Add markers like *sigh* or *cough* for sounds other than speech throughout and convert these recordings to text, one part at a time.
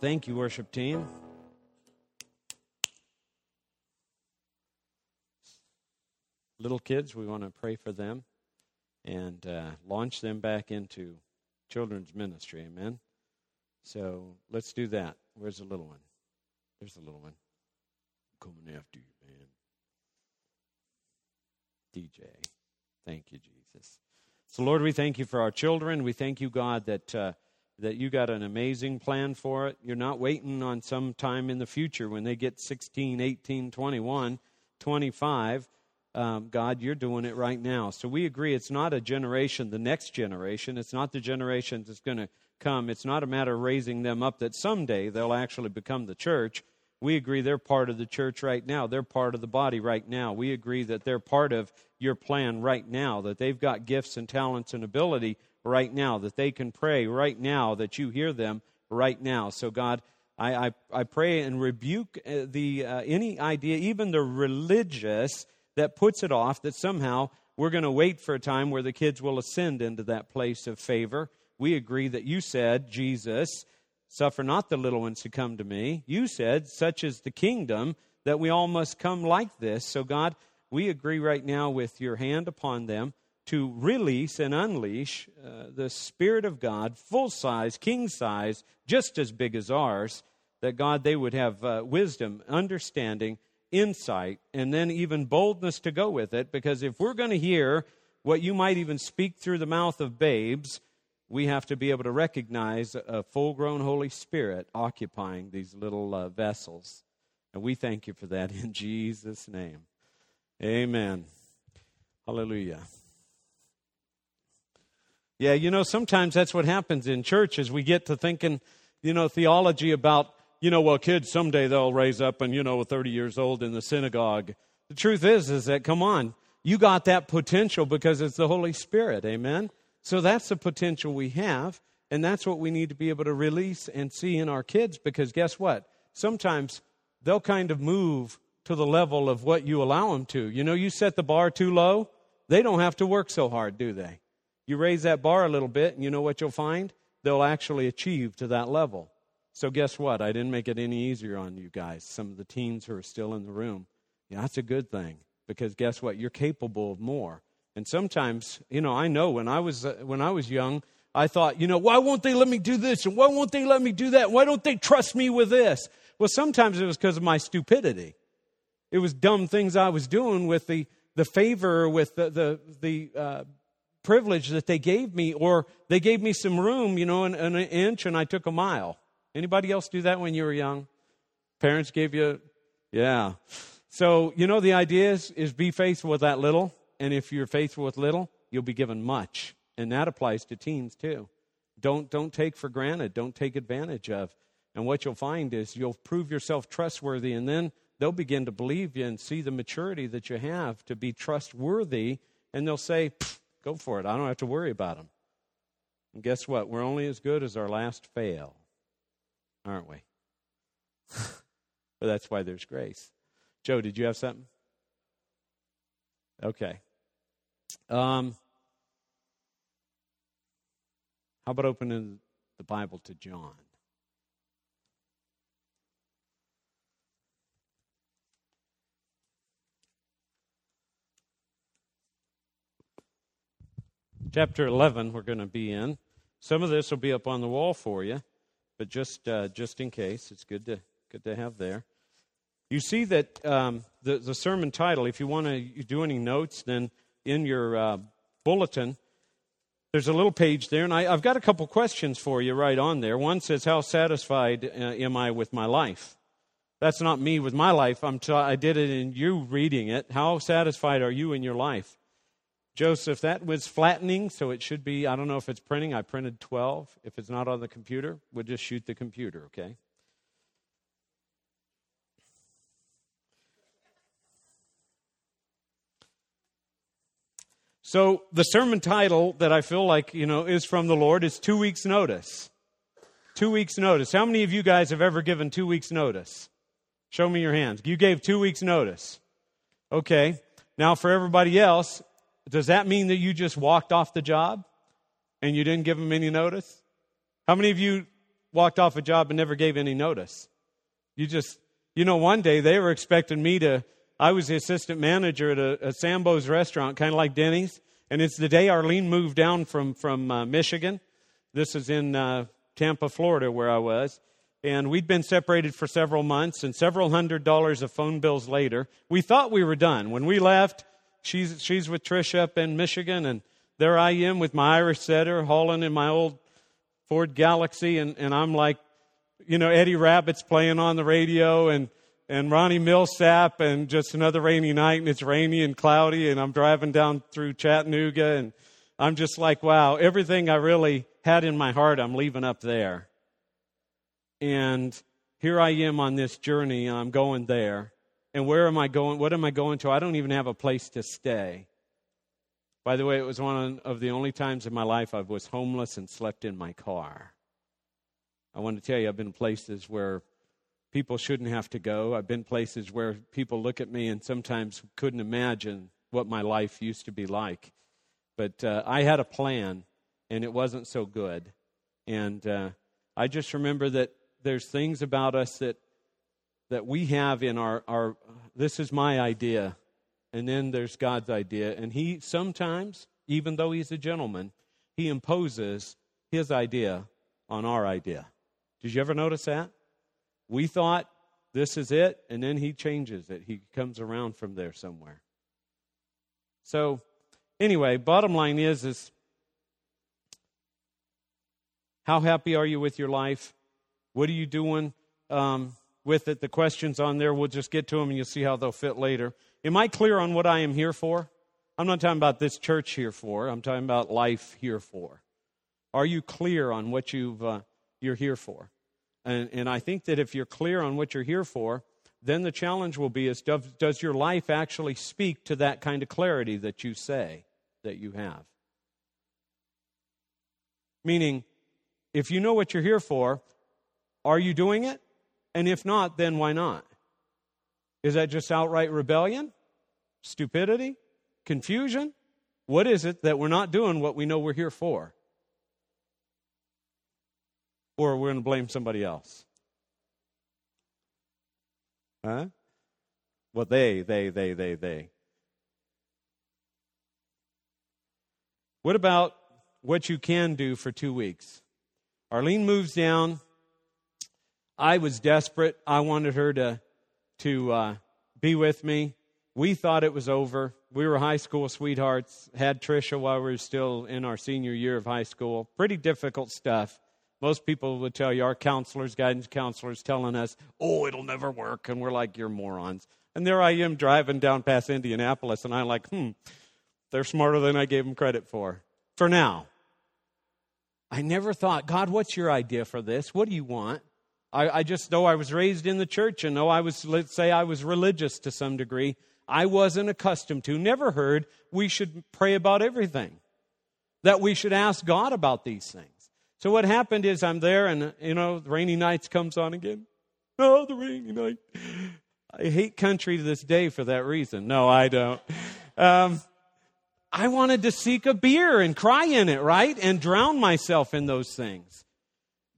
Thank you, worship team. Little kids, we want to pray for them and uh, launch them back into children's ministry. Amen. So let's do that. Where's the little one? There's the little one. I'm coming after you, man. DJ. Thank you, Jesus. So, Lord, we thank you for our children. We thank you, God, that. Uh, that you got an amazing plan for it. You're not waiting on some time in the future when they get 16, 18, 21, 25 um, God, you're doing it right now. So we agree it's not a generation, the next generation. It's not the generation that's going to come. It's not a matter of raising them up that someday they'll actually become the church. We agree they're part of the church right now. They're part of the body right now. We agree that they're part of your plan right now, that they've got gifts and talents and ability right now, that they can pray right now, that you hear them right now. So, God, I, I, I pray and rebuke uh, the, uh, any idea, even the religious that puts it off that somehow we're going to wait for a time where the kids will ascend into that place of favor. We agree that you said, Jesus, suffer not the little ones to come to me. You said, such is the kingdom, that we all must come like this. So, God, we agree right now with your hand upon them to release and unleash uh, the Spirit of God, full size, king size, just as big as ours, that God, they would have uh, wisdom, understanding, insight and then even boldness to go with it because if we're going to hear what you might even speak through the mouth of babes, we have to be able to recognize a full grown Holy Spirit occupying these little uh, vessels. And we thank you for that in *laughs* Jesus' name. Amen. Hallelujah. Yeah, you know, sometimes that's what happens in church is we get to thinking, you know, theology about you know, well, kids someday they'll raise up and, you know, 30 years old in the synagogue. The truth is, is that, come on, you got that potential because it's the Holy Spirit. Amen? So that's the potential we have. And that's what we need to be able to release and see in our kids because guess what? Sometimes they'll kind of move to the level of what you allow them to. You know, you set the bar too low, they don't have to work so hard, do they? You raise that bar a little bit, and you know what you'll find? They'll actually achieve to that level. So, guess what? I didn't make it any easier on you guys, some of the teens who are still in the room. Yeah, that's a good thing because guess what? You're capable of more. And sometimes, you know, I know when I was uh, when I was young, I thought, you know, why won't they let me do this and why won't they let me do that? Why don't they trust me with this? Well, sometimes it was because of my stupidity. It was dumb things I was doing with the the favor, with the the, the uh, privilege that they gave me, or they gave me some room, you know, an, an inch, and I took a mile. Anybody else do that when you were young? Parents gave you, yeah. So, you know, the idea is, is be faithful with that little. And if you're faithful with little, you'll be given much. And that applies to teens too. Don't, don't take for granted, don't take advantage of. And what you'll find is you'll prove yourself trustworthy, and then they'll begin to believe you and see the maturity that you have to be trustworthy. And they'll say, go for it. I don't have to worry about them. And guess what? We're only as good as our last fail aren't we? *laughs* but that's why there's grace. Joe, did you have something? Okay. Um, how about opening the Bible to John? Chapter 11, we're going to be in. Some of this will be up on the wall for you but just uh, just in case, it's good to good to have there. You see that um, the the sermon title. If you want to do any notes, then in your uh, bulletin, there's a little page there, and I, have got a couple questions for you right on there. One says, "How satisfied uh, am I with my life?" That's not me with my life. I'm t- I did it in you reading it. How satisfied are you in your life? Joseph, that was flattening, so it should be, I don't know if it's printing. I printed 12. If it's not on the computer, we'll just shoot the computer, okay? So the sermon title that I feel like, you know, is from the Lord is Two Weeks Notice. Two weeks notice. How many of you guys have ever given two weeks notice? Show me your hands. You gave two weeks notice. Okay. Now for everybody else, does that mean that you just walked off the job and you didn't give them any notice? How many of you walked off a job and never gave any notice. You just, you know, one day they were expecting me to, I was the assistant manager at a, a Sambo's restaurant, kind of like Denny's. And it's the day Arlene moved down from, from uh, Michigan. This is in uh, Tampa, Florida, where I was. And we'd been separated for several months, and several hundred dollars of phone bills later, we thought we were done. When we left, she's, she's with Trish up in Michigan, and there I am with my Irish setter hauling in my old Ford Galaxie, and, and I'm like, you know, Eddie Rabbitt's playing on the radio, and and Ronnie Milsap, and just another rainy night, and it's rainy and cloudy, and I'm driving down through Chattanooga, and I'm just like, wow, everything I really had in my heart, I'm leaving up there. And here I am on this journey, and I'm going there. And where am I going? What am I going to? I don't even have a place to stay. By the way, it was one of the only times in my life I was homeless and slept in my car. I want to tell you, I've been places where people shouldn't have to go. I've been places where people look at me and sometimes couldn't imagine what my life used to be like. But uh, I had a plan, and it wasn't so good. And uh, I just remember that there's things about us that that we have in our, our this is my idea and then there's god's idea and he sometimes even though he's a gentleman he imposes his idea on our idea did you ever notice that we thought this is it, and then he changes it. He comes around from there somewhere. So, anyway, bottom line is is how happy are you with your life? What are you doing um, with it? The questions on there, we'll just get to them and you'll see how they'll fit later. Am I clear on what I am here for? I'm not talking about this church here for. I'm talking about life here for. Are you clear on what you've, uh, you're here for? And, and I think that if you're clear on what you're here for, then the challenge will be is does, does your life actually speak to that kind of clarity that you say that you have? Meaning, if you know what you're here for, are you doing it? And if not, then why not? Is that just outright rebellion? Stupidity? Confusion? What is it that we're not doing what we know we're here for? or we're going to blame somebody else. Huh? Well, they, they, they, they, they. What about what you can do for two weeks? Arlene moves down. I was desperate. I wanted her to, to uh, be with me. We thought it was over. We were high school sweethearts. Had Trisha while we were still in our senior year of high school. Pretty difficult stuff. Most people would tell you, our counselors, guidance counselors, telling us, oh, it'll never work. And we're like, you're morons. And there I am driving down past Indianapolis, and I'm like, hmm, they're smarter than I gave them credit for. For now. I never thought, God, what's your idea for this? What do you want? I, I just know I was raised in the church and know I was, let's say, I was religious to some degree. I wasn't accustomed to, never heard we should pray about everything, that we should ask God about these things. So what happened is I'm there and, you know, the rainy nights comes on again. Oh, the rainy night. I hate country to this day for that reason. No, I don't. Um, I wanted to seek a beer and cry in it, right? And drown myself in those things.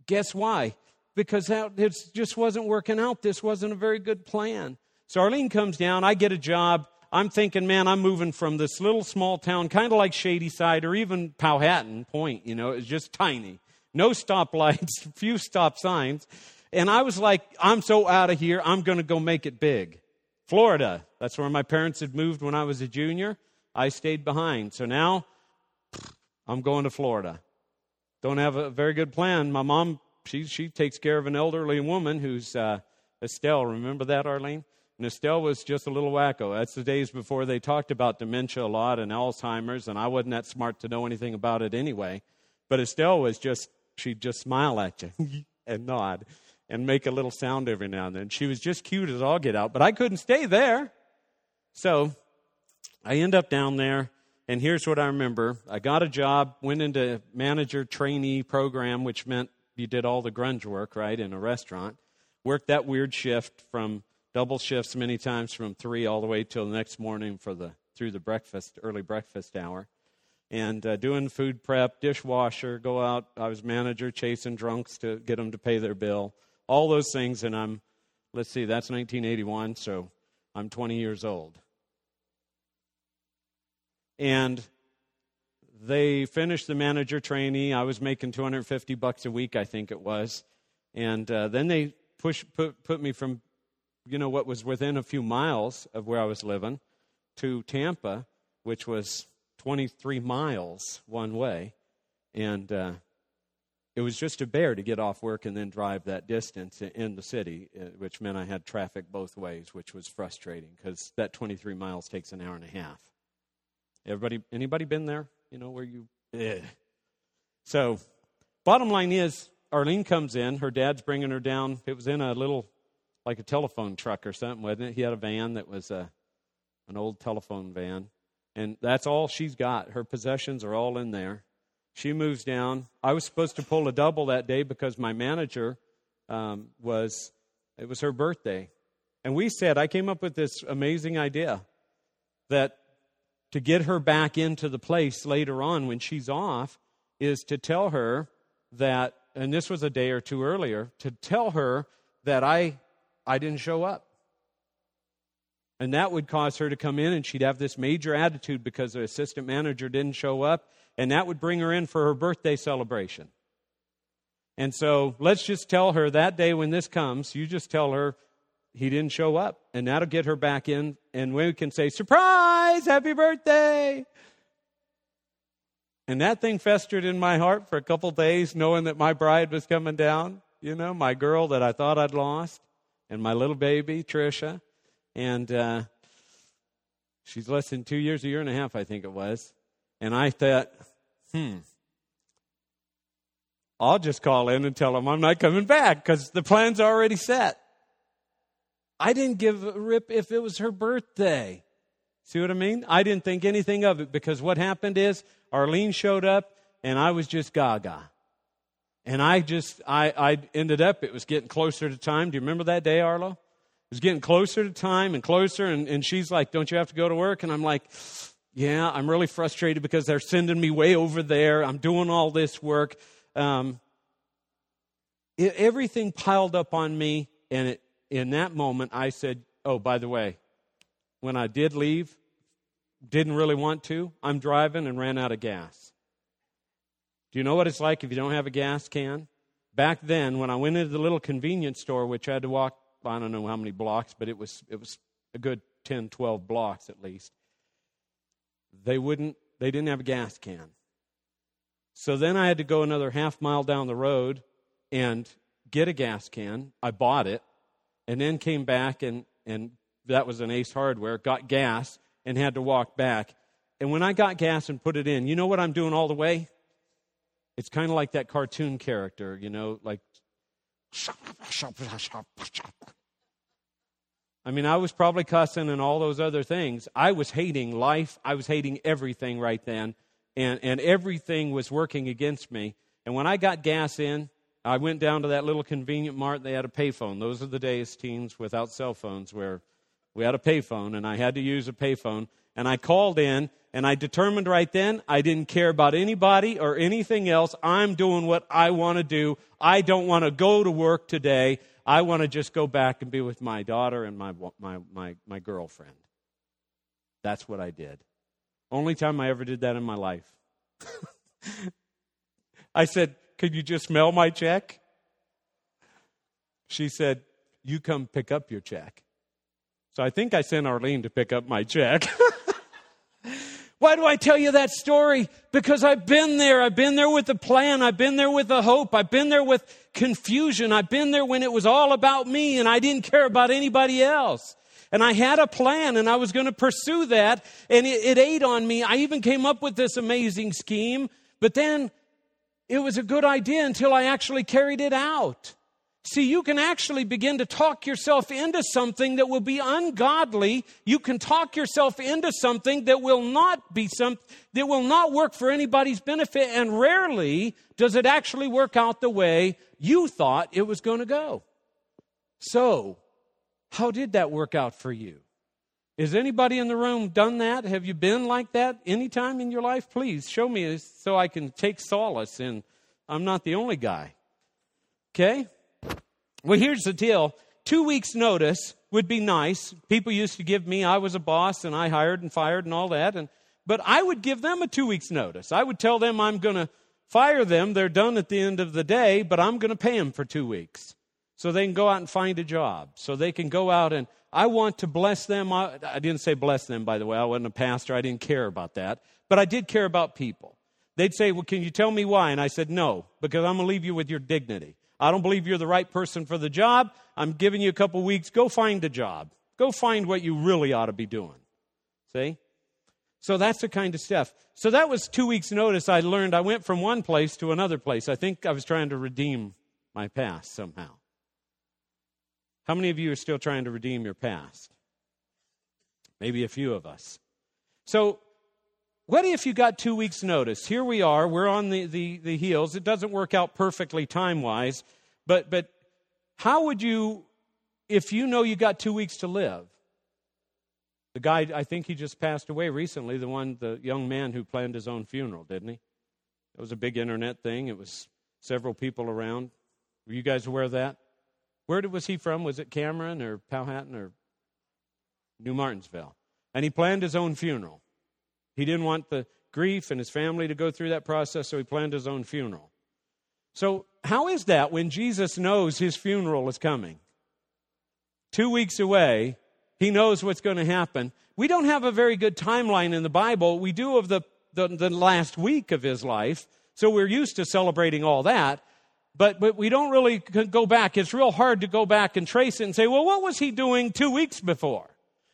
Guess why? Because it just wasn't working out. This wasn't a very good plan. So Arlene comes down. I get a job. I'm thinking, man, I'm moving from this little small town, kind of like Shadyside or even Powhatan Point. You know, it's just tiny no stoplights, *laughs* few stop signs. And I was like, I'm so out of here, I'm going to go make it big. Florida, that's where my parents had moved when I was a junior. I stayed behind. So now I'm going to Florida. Don't have a very good plan. My mom, she, she takes care of an elderly woman who's uh, Estelle. Remember that, Arlene? And Estelle was just a little wacko. That's the days before they talked about dementia a lot and Alzheimer's, and I wasn't that smart to know anything about it anyway. But Estelle was just she'd just smile at you *laughs* and nod and make a little sound every now and then. She was just cute as all get out, but I couldn't stay there. So I end up down there, and here's what I remember. I got a job, went into manager trainee program, which meant you did all the grunge work, right, in a restaurant. Worked that weird shift from double shifts many times from three all the way till the next morning for the through the breakfast, early breakfast hour. and uh, doing food prep, dishwasher, go out. I was manager, chasing drunks to get them to pay their bill, all those things. And I'm, let's see, that's 1981, so I'm 20 years old. And they finished the manager trainee. I was making 250 bucks a week, I think it was. And uh, then they push, put, put me from, you know, what was within a few miles of where I was living to Tampa, which was 23 miles one way. And uh, it was just a bear to get off work and then drive that distance in the city, uh, which meant I had traffic both ways, which was frustrating because that 23 miles takes an hour and a half. Everybody, anybody been there? You know where you. Ugh. So, bottom line is, Arlene comes in. Her dad's bringing her down. It was in a little, like a telephone truck or something, wasn't it? He had a van that was a, uh, an old telephone van, and that's all she's got. Her possessions are all in there. She moves down. I was supposed to pull a double that day because my manager um, was. It was her birthday, and we said I came up with this amazing idea that to get her back into the place later on when she's off is to tell her that, and this was a day or two earlier, to tell her that I, I didn't show up. And that would cause her to come in and she'd have this major attitude because the assistant manager didn't show up. And that would bring her in for her birthday celebration. And so let's just tell her that day when this comes, you just tell her he didn't show up. And that'll get her back in. And we can say, Surprise! Happy birthday! And that thing festered in my heart for a couple days, knowing that my bride was coming down, you know, my girl that I thought I'd lost, and my little baby, Trisha. And uh, she's less than two years, a year and a half, I think it was. And I thought, hmm, I'll just call in and tell them I'm not coming back because the plan's already set. I didn't give a rip if it was her birthday. See what I mean? I didn't think anything of it because what happened is Arlene showed up and I was just gaga. And I just, I, I ended up, it was getting closer to time. Do you remember that day, Arlo? It was getting closer to time and closer. And, and she's like, Don't you have to go to work? And I'm like, Yeah, I'm really frustrated because they're sending me way over there. I'm doing all this work. Um, it, everything piled up on me and it in that moment, I said, Oh, by the way, when I did leave, didn't really want to, I'm driving and ran out of gas. Do you know what it's like if you don't have a gas can? Back then, when I went into the little convenience store, which I had to walk, I don't know how many blocks, but it was, it was a good 10, 12 blocks at least, they wouldn't, they didn't have a gas can. So then I had to go another half mile down the road and get a gas can. I bought it and then came back and, and that was an Ace Hardware, got gas and had to walk back. And when I got gas and put it in, you know what I'm doing all the way? It's kind of like that cartoon character, you know, like. I mean, I was probably cussing and all those other things. I was hating life. I was hating everything right then. And, and everything was working against me. And when I got gas in, I went down to that little convenient mart. They had a payphone. Those are the days, teens, without cell phones, where we had a payphone, and I had to use a payphone. And I called in, and I determined right then I didn't care about anybody or anything else. I'm doing what I want to do. I don't want to go to work today. I want to just go back and be with my daughter and my, my, my, my girlfriend. That's what I did. Only time I ever did that in my life. *laughs* I said, could you just mail my check? She said, You come pick up your check. So I think I sent Arlene to pick up my check. *laughs* Why do I tell you that story? Because I've been there. I've been there with a plan. I've been there with a hope. I've been there with confusion. I've been there when it was all about me and I didn't care about anybody else. And I had a plan and I was going to pursue that and it, it ate on me. I even came up with this amazing scheme, but then it was a good idea until I actually carried it out. See, you can actually begin to talk yourself into something that will be ungodly. You can talk yourself into something that will not be some, that will not work for anybody's benefit. And rarely does it actually work out the way you thought it was going to go. So, how did that work out for you? Has anybody in the room done that? Have you been like that anytime in your life? Please show me so I can take solace in I'm not the only guy. Okay? Well, here's the deal two weeks' notice would be nice. People used to give me, I was a boss and I hired and fired and all that. And, but I would give them a two weeks' notice. I would tell them I'm going to fire them. They're done at the end of the day, but I'm going to pay them for two weeks so they can go out and find a job. So they can go out and I want to bless them. I, I didn't say bless them, by the way. I wasn't a pastor. I didn't care about that. But I did care about people. They'd say, Well, can you tell me why? And I said, No, because I'm going to leave you with your dignity. I don't believe you're the right person for the job. I'm giving you a couple weeks. Go find a job. Go find what you really ought to be doing. See? So that's the kind of stuff. So that was two weeks' notice. I learned I went from one place to another place. I think I was trying to redeem my past somehow. How many of you are still trying to redeem your past? Maybe a few of us. So what if you got two weeks' notice? Here we are, we're on the, the, the heels. It doesn't work out perfectly time wise, but, but how would you, if you know you got two weeks to live? The guy, I think he just passed away recently, the one, the young man who planned his own funeral, didn't he? It was a big internet thing. It was several people around. Were you guys aware of that? Where did was he from? Was it Cameron or Powhatan or New Martinsville? And he planned his own funeral. He didn't want the grief and his family to go through that process, so he planned his own funeral. So, how is that when Jesus knows his funeral is coming? Two weeks away, he knows what's going to happen. We don't have a very good timeline in the Bible. We do of the, the, the last week of his life, so we're used to celebrating all that. But, but we don't really go back. It's real hard to go back and trace it and say, well, what was he doing two weeks before?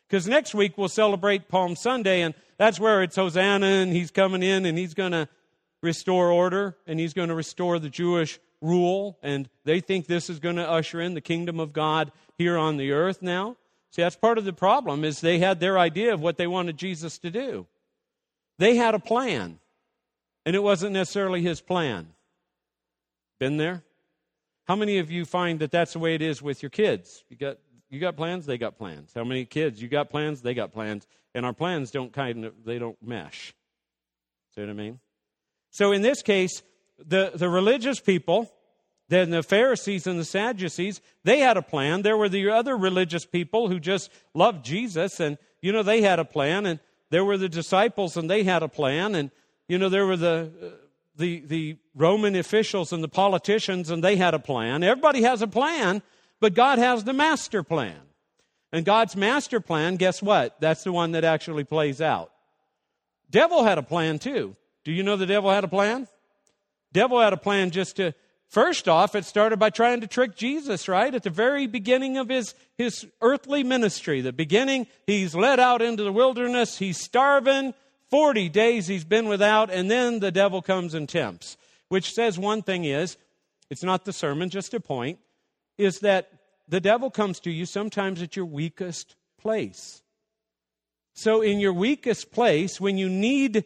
Because next week we'll celebrate Palm Sunday, and that's where it's Hosanna, and he's coming in, and he's going to restore order, and he's going to restore the Jewish rule, and they think this is going to usher in the kingdom of God here on the earth now. See, that's part of the problem is they had their idea of what they wanted Jesus to do. They had a plan, and it wasn't necessarily his plan. Been there? How many of you find that that's the way it is with your kids? You got you got plans, they got plans. How many kids? You got plans, they got plans. And our plans don't kind of, they don't mesh. See what I mean? So in this case, the, the religious people, then the Pharisees and the Sadducees, they had a plan. There were the other religious people who just loved Jesus, and, you know, they had a plan. And there were the disciples, and they had a plan. And, you know, there were the, uh, the, the Roman officials and the politicians, and they had a plan. Everybody has a plan, but God has the master plan. And God's master plan, guess what? That's the one that actually plays out. Devil had a plan too. Do you know the devil had a plan? Devil had a plan just to First off, it started by trying to trick Jesus, right? At the very beginning of his, his earthly ministry, the beginning, he's led out into the wilderness, he's starving, 40 days he's been without, and then the devil comes and tempts. Which says one thing is, it's not the sermon, just a point is that the devil comes to you sometimes at your weakest place. So in your weakest place, when you need,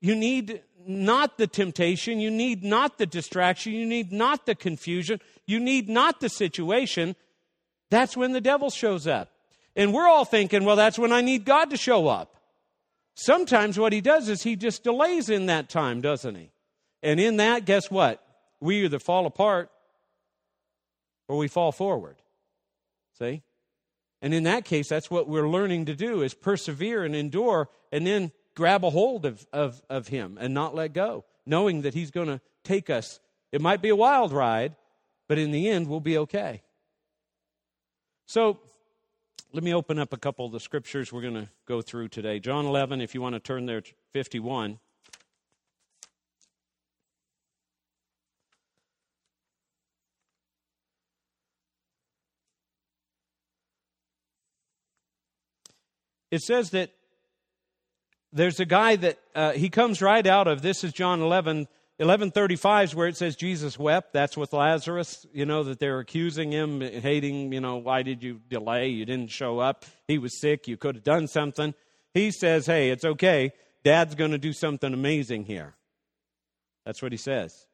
you need not the temptation, you need not the distraction, you need not the confusion, you need not the situation, that's when the devil shows up. And we're all thinking, well, that's when I need God to show up. Sometimes what he does is he just delays in that time, doesn't he? And in that, guess what? We either fall apart or we fall forward. See? And in that case, that's what we're learning to do is persevere and endure and then grab a hold of, of, of him and not let go, knowing that he's going to take us. It might be a wild ride, but in the end, we'll be okay. So let me open up a couple of the scriptures we're going to go through today. John 11, if you want to turn there, 51. it says that there's a guy that uh, he comes right out of this is John 11 1135 is where it says Jesus wept. That's with Lazarus, you know, that they're accusing him, hating, you know, why did you delay? You didn't show up. He was sick. You could have done something. He says, hey, it's okay. Dad's going to do something amazing here. That's what he says.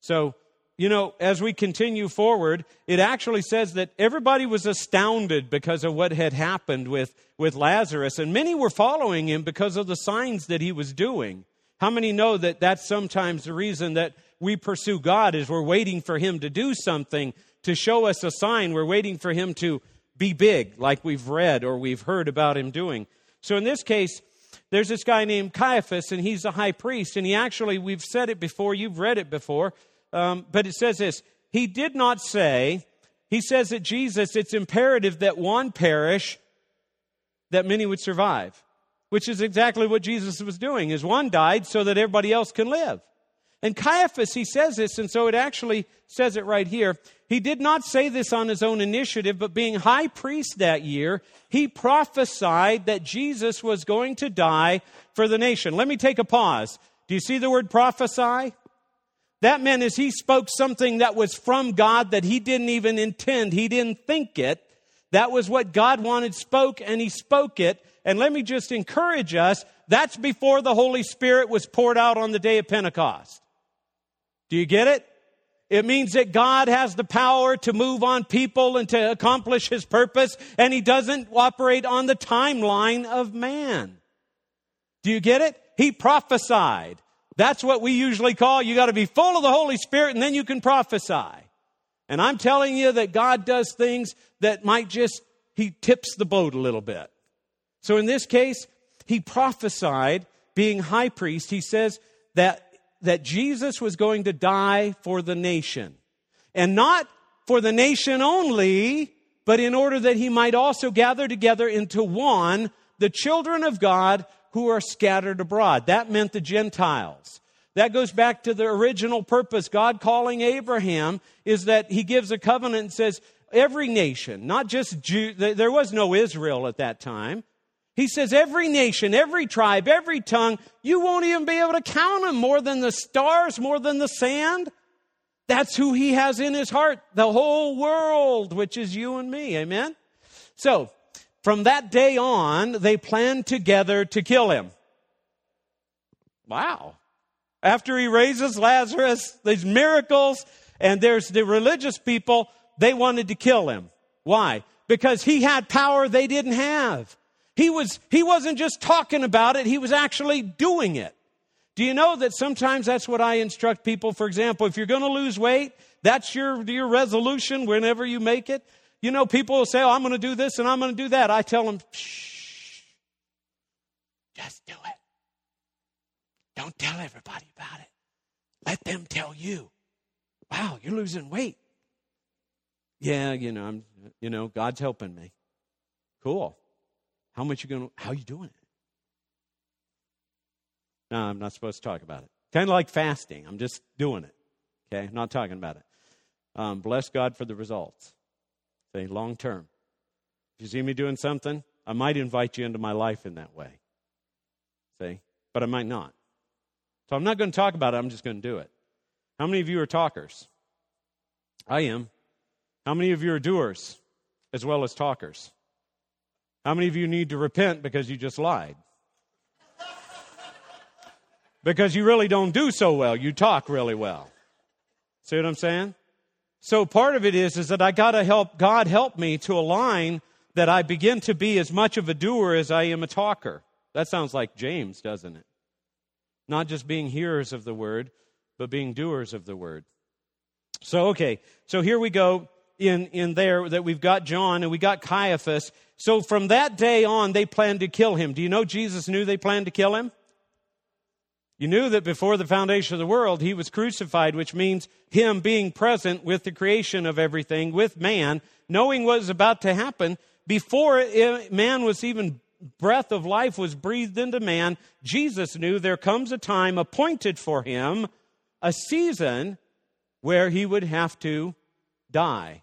So you know, as we continue forward, it actually says that everybody was astounded because of what had happened with, with Lazarus, and many were following him because of the signs that he was doing. How many know that that's sometimes the reason that we pursue God is we're waiting for him to do something to show us a sign. We're waiting for him to be big, like we've read or we've heard about him doing. So in this case, there's this guy named Caiaphas, and he's a high priest. And he actually, we've said it before, you've read it before, um, but it says this He did not say, he says that Jesus, it's imperative that one perish, that many would survive, which is exactly what Jesus was doing, is one died so that everybody else can live. And Caiaphas, he says this, and so it actually says it right here. He did not say this on his own initiative, but being high priest that year, he prophesied that Jesus was going to die for the nation. Let me take a pause. Do you see the word prophesy? That meant as he spoke something that was from God that he didn't even intend, he didn't think it. That was what God wanted spoke, and he spoke it. And let me just encourage us that's before the Holy Spirit was poured out on the day of Pentecost. Do you get it? It means that God has the power to move on people and to accomplish his purpose, and he doesn't operate on the timeline of man. Do you get it? He prophesied. That's what we usually call you got to be full of the Holy Spirit and then you can prophesy. And I'm telling you that God does things that might just, he tips the boat a little bit. So in this case, he prophesied, being high priest, he says that that Jesus was going to die for the nation. And not for the nation only, but in order that he might also gather together into one the children of God who are scattered abroad. That meant the Gentiles. That goes back to the original purpose. God calling Abraham is that he gives a covenant and says, every nation, not just Jew, there was no Israel at that time. He says, every nation, every tribe, every tongue, you won't even be able to count them more than the stars, more than the sand. That's who he has in his heart, the whole world, which is you and me. Amen? So, from that day on, they planned together to kill him. Wow. After he raises Lazarus, these miracles, and there's the religious people, they wanted to kill him. Why? Because he had power they didn't have. He, was, he wasn't just talking about it, he was actually doing it. Do you know that sometimes that's what I instruct people? For example, if you're going to lose weight, that's your, your resolution whenever you make it. You know, people will say, Oh, I'm going to do this and I'm going to do that. I tell them, Shh, just do it. Don't tell everybody about it. Let them tell you. Wow, you're losing weight. Yeah, you know, I'm, you know, God's helping me. Cool. How much you to, how you doing it? No, I'm not supposed to talk about it. Kind of like fasting. I'm just doing it. Okay, I'm not talking about it. Um, bless God for the results. Say, long term. If you see me doing something, I might invite you into my life in that way. See? But I might not. So I'm not going to talk about it, I'm just going to do it. How many of you are talkers? I am. How many of you are doers as well as talkers? How many of you need to repent because you just lied? because you really don't do so well. You talk really well. See what I'm saying? So part of it is, is that I gotta help, God help me to align that I begin to be as much of a doer as I am a talker. That sounds like James, doesn't it? Not just being hearers of the word, but being doers of the word. So, okay, so here we go in, in there that we've got John and we got Caiaphas. So from that day on, they planned to kill him. Do you know Jesus knew they planned to kill him? You knew that before the foundation of the world, he was crucified, which means him being present with the creation of everything, with man, knowing what was about to happen before man was even breath of life was breathed into man. Jesus knew there comes a time appointed for him, a season where he would have to die.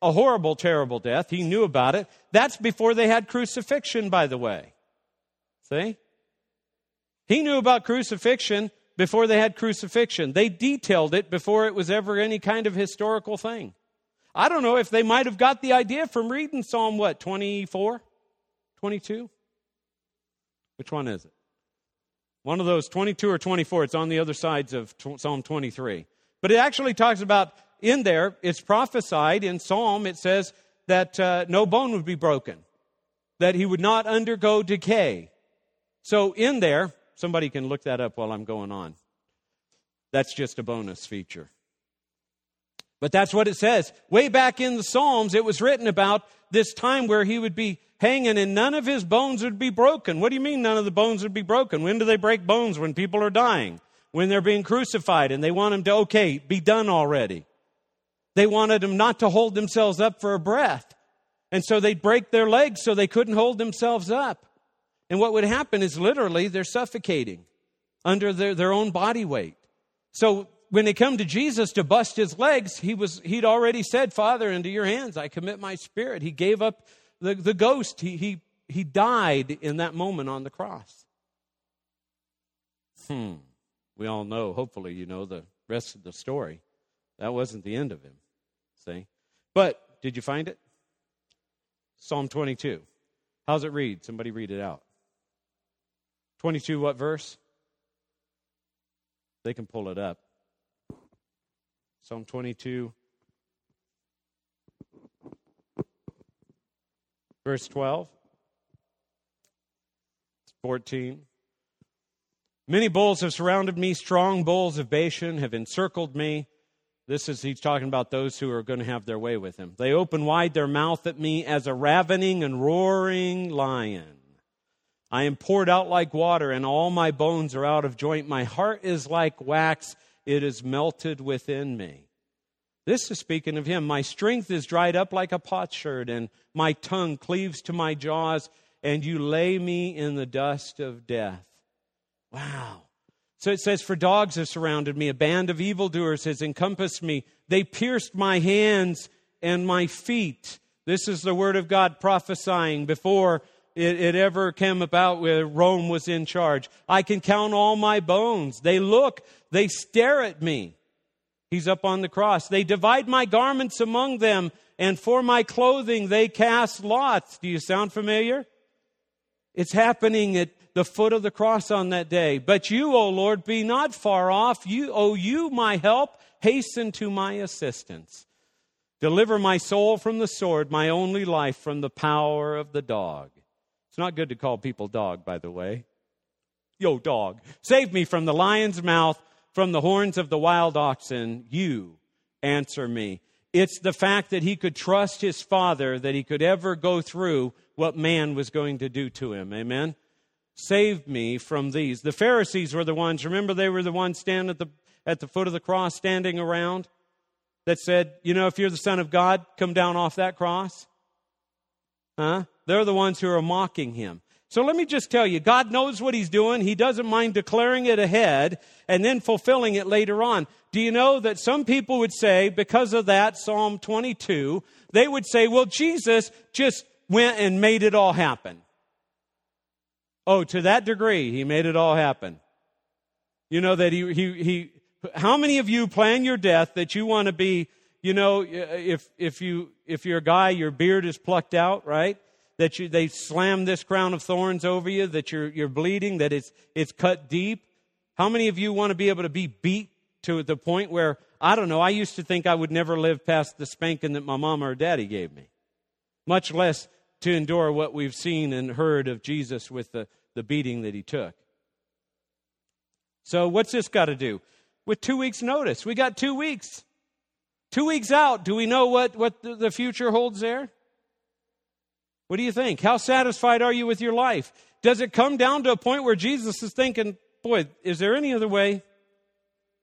A horrible, terrible death. He knew about it. That's before they had crucifixion, by the way. See? He knew about crucifixion before they had crucifixion. They detailed it before it was ever any kind of historical thing. I don't know if they might have got the idea from reading Psalm what, 24? 22? Which one is it? One of those 22 or 24. It's on the other sides of Psalm 23. But it actually talks about in there, it's prophesied in Psalm, it says that uh, no bone would be broken, that he would not undergo decay. So in there, somebody can look that up while I'm going on. That's just a bonus feature. But that's what it says. Way back in the Psalms, it was written about this time where he would be hanging and none of his bones would be broken. What do you mean none of the bones would be broken? When do they break bones? When people are dying, when they're being crucified and they want him to, okay, be done already. They wanted him not to hold themselves up for a breath. And so they'd break their legs so they couldn't hold themselves up. And what would happen is literally they're suffocating under their, their own body weight. So when they come to Jesus to bust his legs, he was, he'd already said, Father, into your hands I commit my spirit. He gave up the, the ghost. He, he, he died in that moment on the cross. Hmm. We all know, hopefully, you know the rest of the story. That wasn't the end of him. See? But did you find it? Psalm 22. How's it read? Somebody read it out. 22, what verse? They can pull it up. Psalm 22, verse 12, 14. Many bulls have surrounded me, strong bulls of Bashan have encircled me. This is, he's talking about those who are going to have their way with him. They open wide their mouth at me as a ravening and roaring lion. I am poured out like water, and all my bones are out of joint. My heart is like wax it is melted within me. This is speaking of him. My strength is dried up like a potsherd, and my tongue cleaves to my jaws, and you lay me in the dust of death. Wow. So it says, For dogs have surrounded me, a band of evildoers has encompassed me. They pierced my hands and my feet. This is the word of God prophesying before it, it, ever came about where Rome was in charge. I can count all my bones. They look, they stare at me. He's up on the cross. They divide my garments among them, and for my clothing they cast lots. Do you sound familiar? It's happening at the foot of the cross on that day. But you, O Lord, be not far off. You, O you, my help, hasten to my assistance. Deliver my soul from the sword, my only life from the power of the dog. It's not good to call people dog, by the way. Yo, dog. Save me from the lion's mouth, from the horns of the wild oxen. You answer me. It's the fact that he could trust his father that he could ever go through what man was going to do to him. Amen. Save me from these. The Pharisees were the ones, remember, they were the ones standing at the, at the foot of the cross, standing around, that said, You know, if you're the Son of God, come down off that cross. Huh? They're the ones who are mocking him. So let me just tell you, God knows what he's doing. He doesn't mind declaring it ahead and then fulfilling it later on. Do you know that some people would say, because of that, Psalm 22, they would say, well, Jesus just went and made it all happen. Oh, to that degree, he made it all happen. You know that he, he, he, how many of you plan your death that you want to be, you know, if, if you, if you're a guy, your beard is plucked out, right? that you, they slam this crown of thorns over you, that you're, you're bleeding, that it's, it's cut deep? How many of you want to be able to be beat to the point where, I don't know, I used to think I would never live past the spanking that my mom or daddy gave me, much less to endure what we've seen and heard of Jesus with the, the beating that he took. So, what's this got to do? With two weeks' notice. We got two weeks. Two weeks out. Do we know what, what the future holds there? What do you think? How satisfied are you with your life? Does it come down to a point where Jesus is thinking, boy, is there any other way?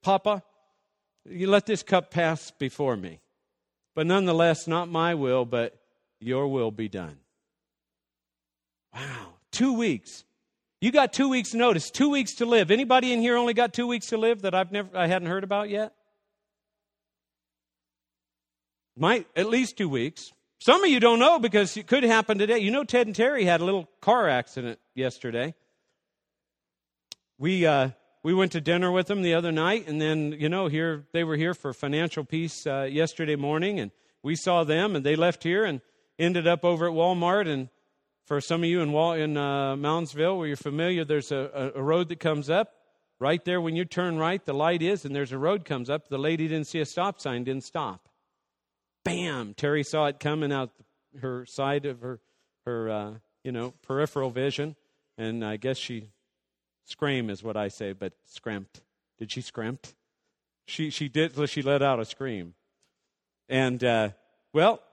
Papa, you let this cup pass before me. But nonetheless, not my will, but your will be done. Wow, two weeks. You got two weeks' notice, two weeks to live. Anybody in here only got two weeks to live that I've never I hadn't heard about yet? Might at least two weeks. Some of you don't know because it could happen today. You know, Ted and Terry had a little car accident yesterday. We uh, we went to dinner with them the other night, and then you know here they were here for financial peace uh, yesterday morning, and we saw them, and they left here and ended up over at Walmart. And for some of you in Wal- in uh, Moundsville, where you're familiar, there's a, a road that comes up right there when you turn right, the light is, and there's a road comes up. The lady didn't see a stop sign, didn't stop. Bam! Terry saw it coming out her side of her, her uh, you know, peripheral vision, and I guess she scream is what I say, but scramped. Did she scrimp? She she did. She let out a scream, and uh, well,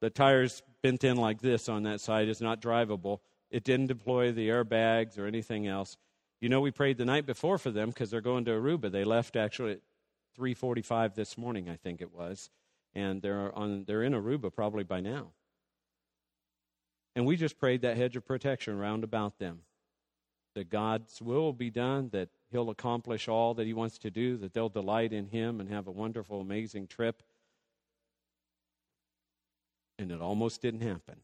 the tires bent in like this on that side is not drivable. It didn't deploy the airbags or anything else. You know, we prayed the night before for them because they're going to Aruba. They left actually at 3:45 this morning, I think it was, and they're on. They're in Aruba probably by now. And we just prayed that hedge of protection round about them, that God's will be done, that He'll accomplish all that He wants to do, that they'll delight in Him and have a wonderful, amazing trip. And it almost didn't happen,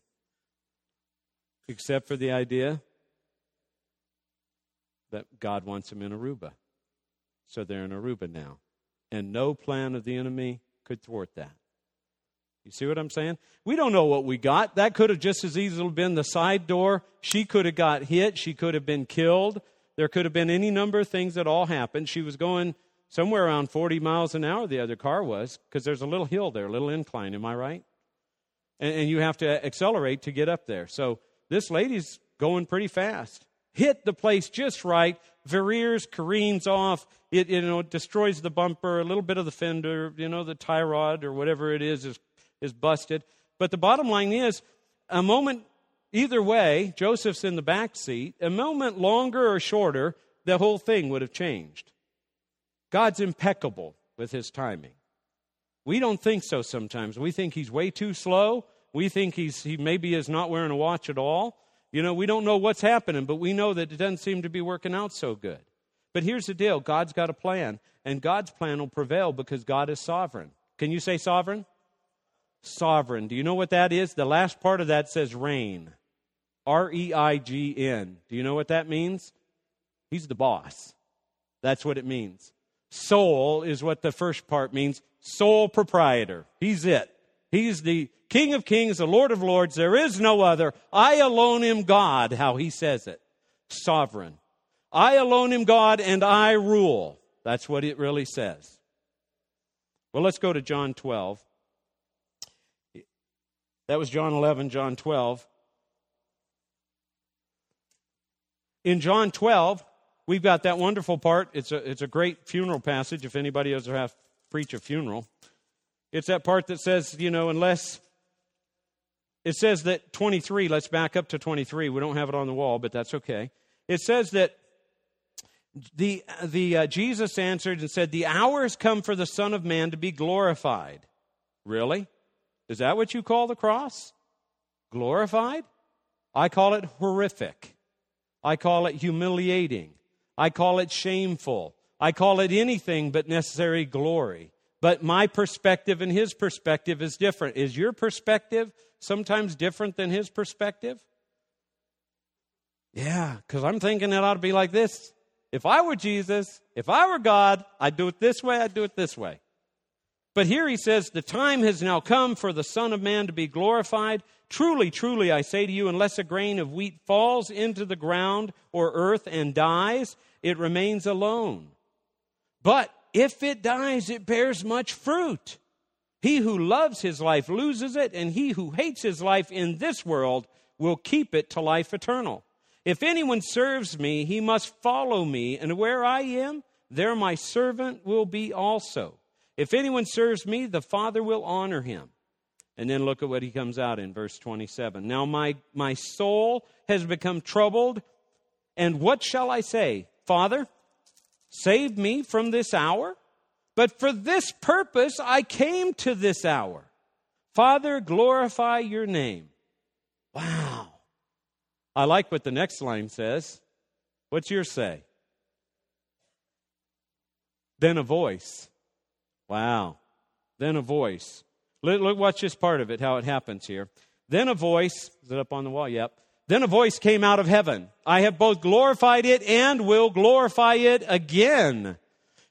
except for the idea that God wants them in Aruba. So they're in Aruba now. And no plan of the enemy could thwart that. You see what I'm saying? We don't know what we got. That could have just as easily been the side door. She could have got hit. She could have been killed. There could have been any number of things that all happened. She was going somewhere around 40 miles an hour, the other car was, because there's a little hill there, a little incline. Am I right? And, and you have to accelerate to get up there. So this lady's going pretty fast hit the place just right, veers, careens off. It you know destroys the bumper, a little bit of the fender, you know the tie rod or whatever it is is is busted. But the bottom line is, a moment either way, Joseph's in the back seat. A moment longer or shorter, the whole thing would have changed. God's impeccable with his timing. We don't think so sometimes. We think he's way too slow. We think he's, he maybe is not wearing a watch at all. You know, we don't know what's happening, but we know that it doesn't seem to be working out so good. But here's the deal God's got a plan, and God's plan will prevail because God is sovereign. Can you say sovereign? Sovereign. Do you know what that is? The last part of that says reign. R E I G N. Do you know what that means? He's the boss. That's what it means. Sole is what the first part means. Sole proprietor. He's it. He's the King of kings, the Lord of lords. There is no other. I alone am God, how he says it. Sovereign. I alone am God and I rule. That's what it really says. Well, let's go to John 12. That was John 11, John 12. In John 12, we've got that wonderful part. It's a, it's a great funeral passage if anybody has preach a funeral. It's that part that says, you know, unless it says that 23, let's back up to 23. We don't have it on the wall, but that's okay. It says that the, the uh, Jesus answered and said, The hour has come for the Son of Man to be glorified. Really? Is that what you call the cross? Glorified? I call it horrific. I call it humiliating. I call it shameful. I call it anything but necessary glory. But my perspective and his perspective is different. Is your perspective sometimes different than his perspective? Yeah, because I'm thinking it ought to be like this. If I were Jesus, if I were God, I'd do it this way, I'd do it this way. But here he says, The time has now come for the Son of Man to be glorified. Truly, truly, I say to you, unless a grain of wheat falls into the ground or earth and dies, it remains alone. But if it dies, it bears much fruit. He who loves his life loses it, and he who hates his life in this world will keep it to life eternal. If anyone serves me, he must follow me, and where I am, there my servant will be also. If anyone serves me, the Father will honor him. And then look at what he comes out in verse 27. Now my, my soul has become troubled, and what shall I say? Father, save me from this hour? But for this purpose I came to this hour. Father, glorify your name. Wow. I like what the next line says. What's your say? Then a voice. Wow. Then a voice. Look, watch this part of it, how it happens here. Then a voice, is it up on the wall? Yep. Then a voice came out of heaven. I have both glorified it and will glorify it again.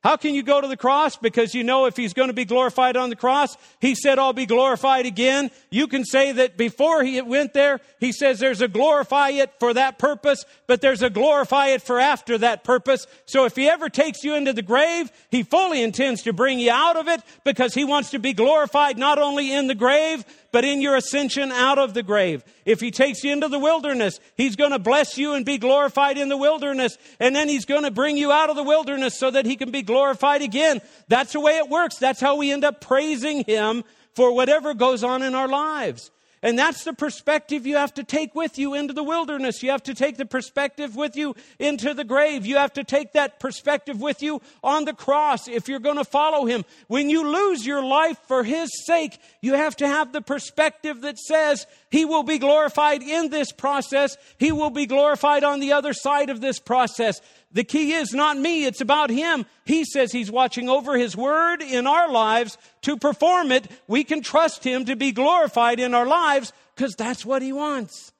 How can you go to the cross? Because you know if he's going to be glorified on the cross, he said, I'll be glorified again. You can say that before he went there, he says there's a glorify it for that purpose, but there's a glorify it for after that purpose. So if he ever takes you into the grave, he fully intends to bring you out of it because he wants to be glorified not only in the grave, but in your ascension out of the grave. If he takes you into the wilderness, he's going to bless you and be glorified in the wilderness. And then he's going to bring you out of the wilderness so that he can be glorified again. That's the way it works. That's how we end up praising him for whatever goes on in our lives. And that's the perspective you have to take with you into the wilderness. You have to take the perspective with you into the grave. You have to take that perspective with you on the cross if you're going to follow him. When you lose your life for his sake, you have to have the perspective that says he will be glorified in this process. He will be glorified on the other side of this process. The key is not me, it's about Him. He says He's watching over His word in our lives to perform it. We can trust Him to be glorified in our lives because that's what He wants.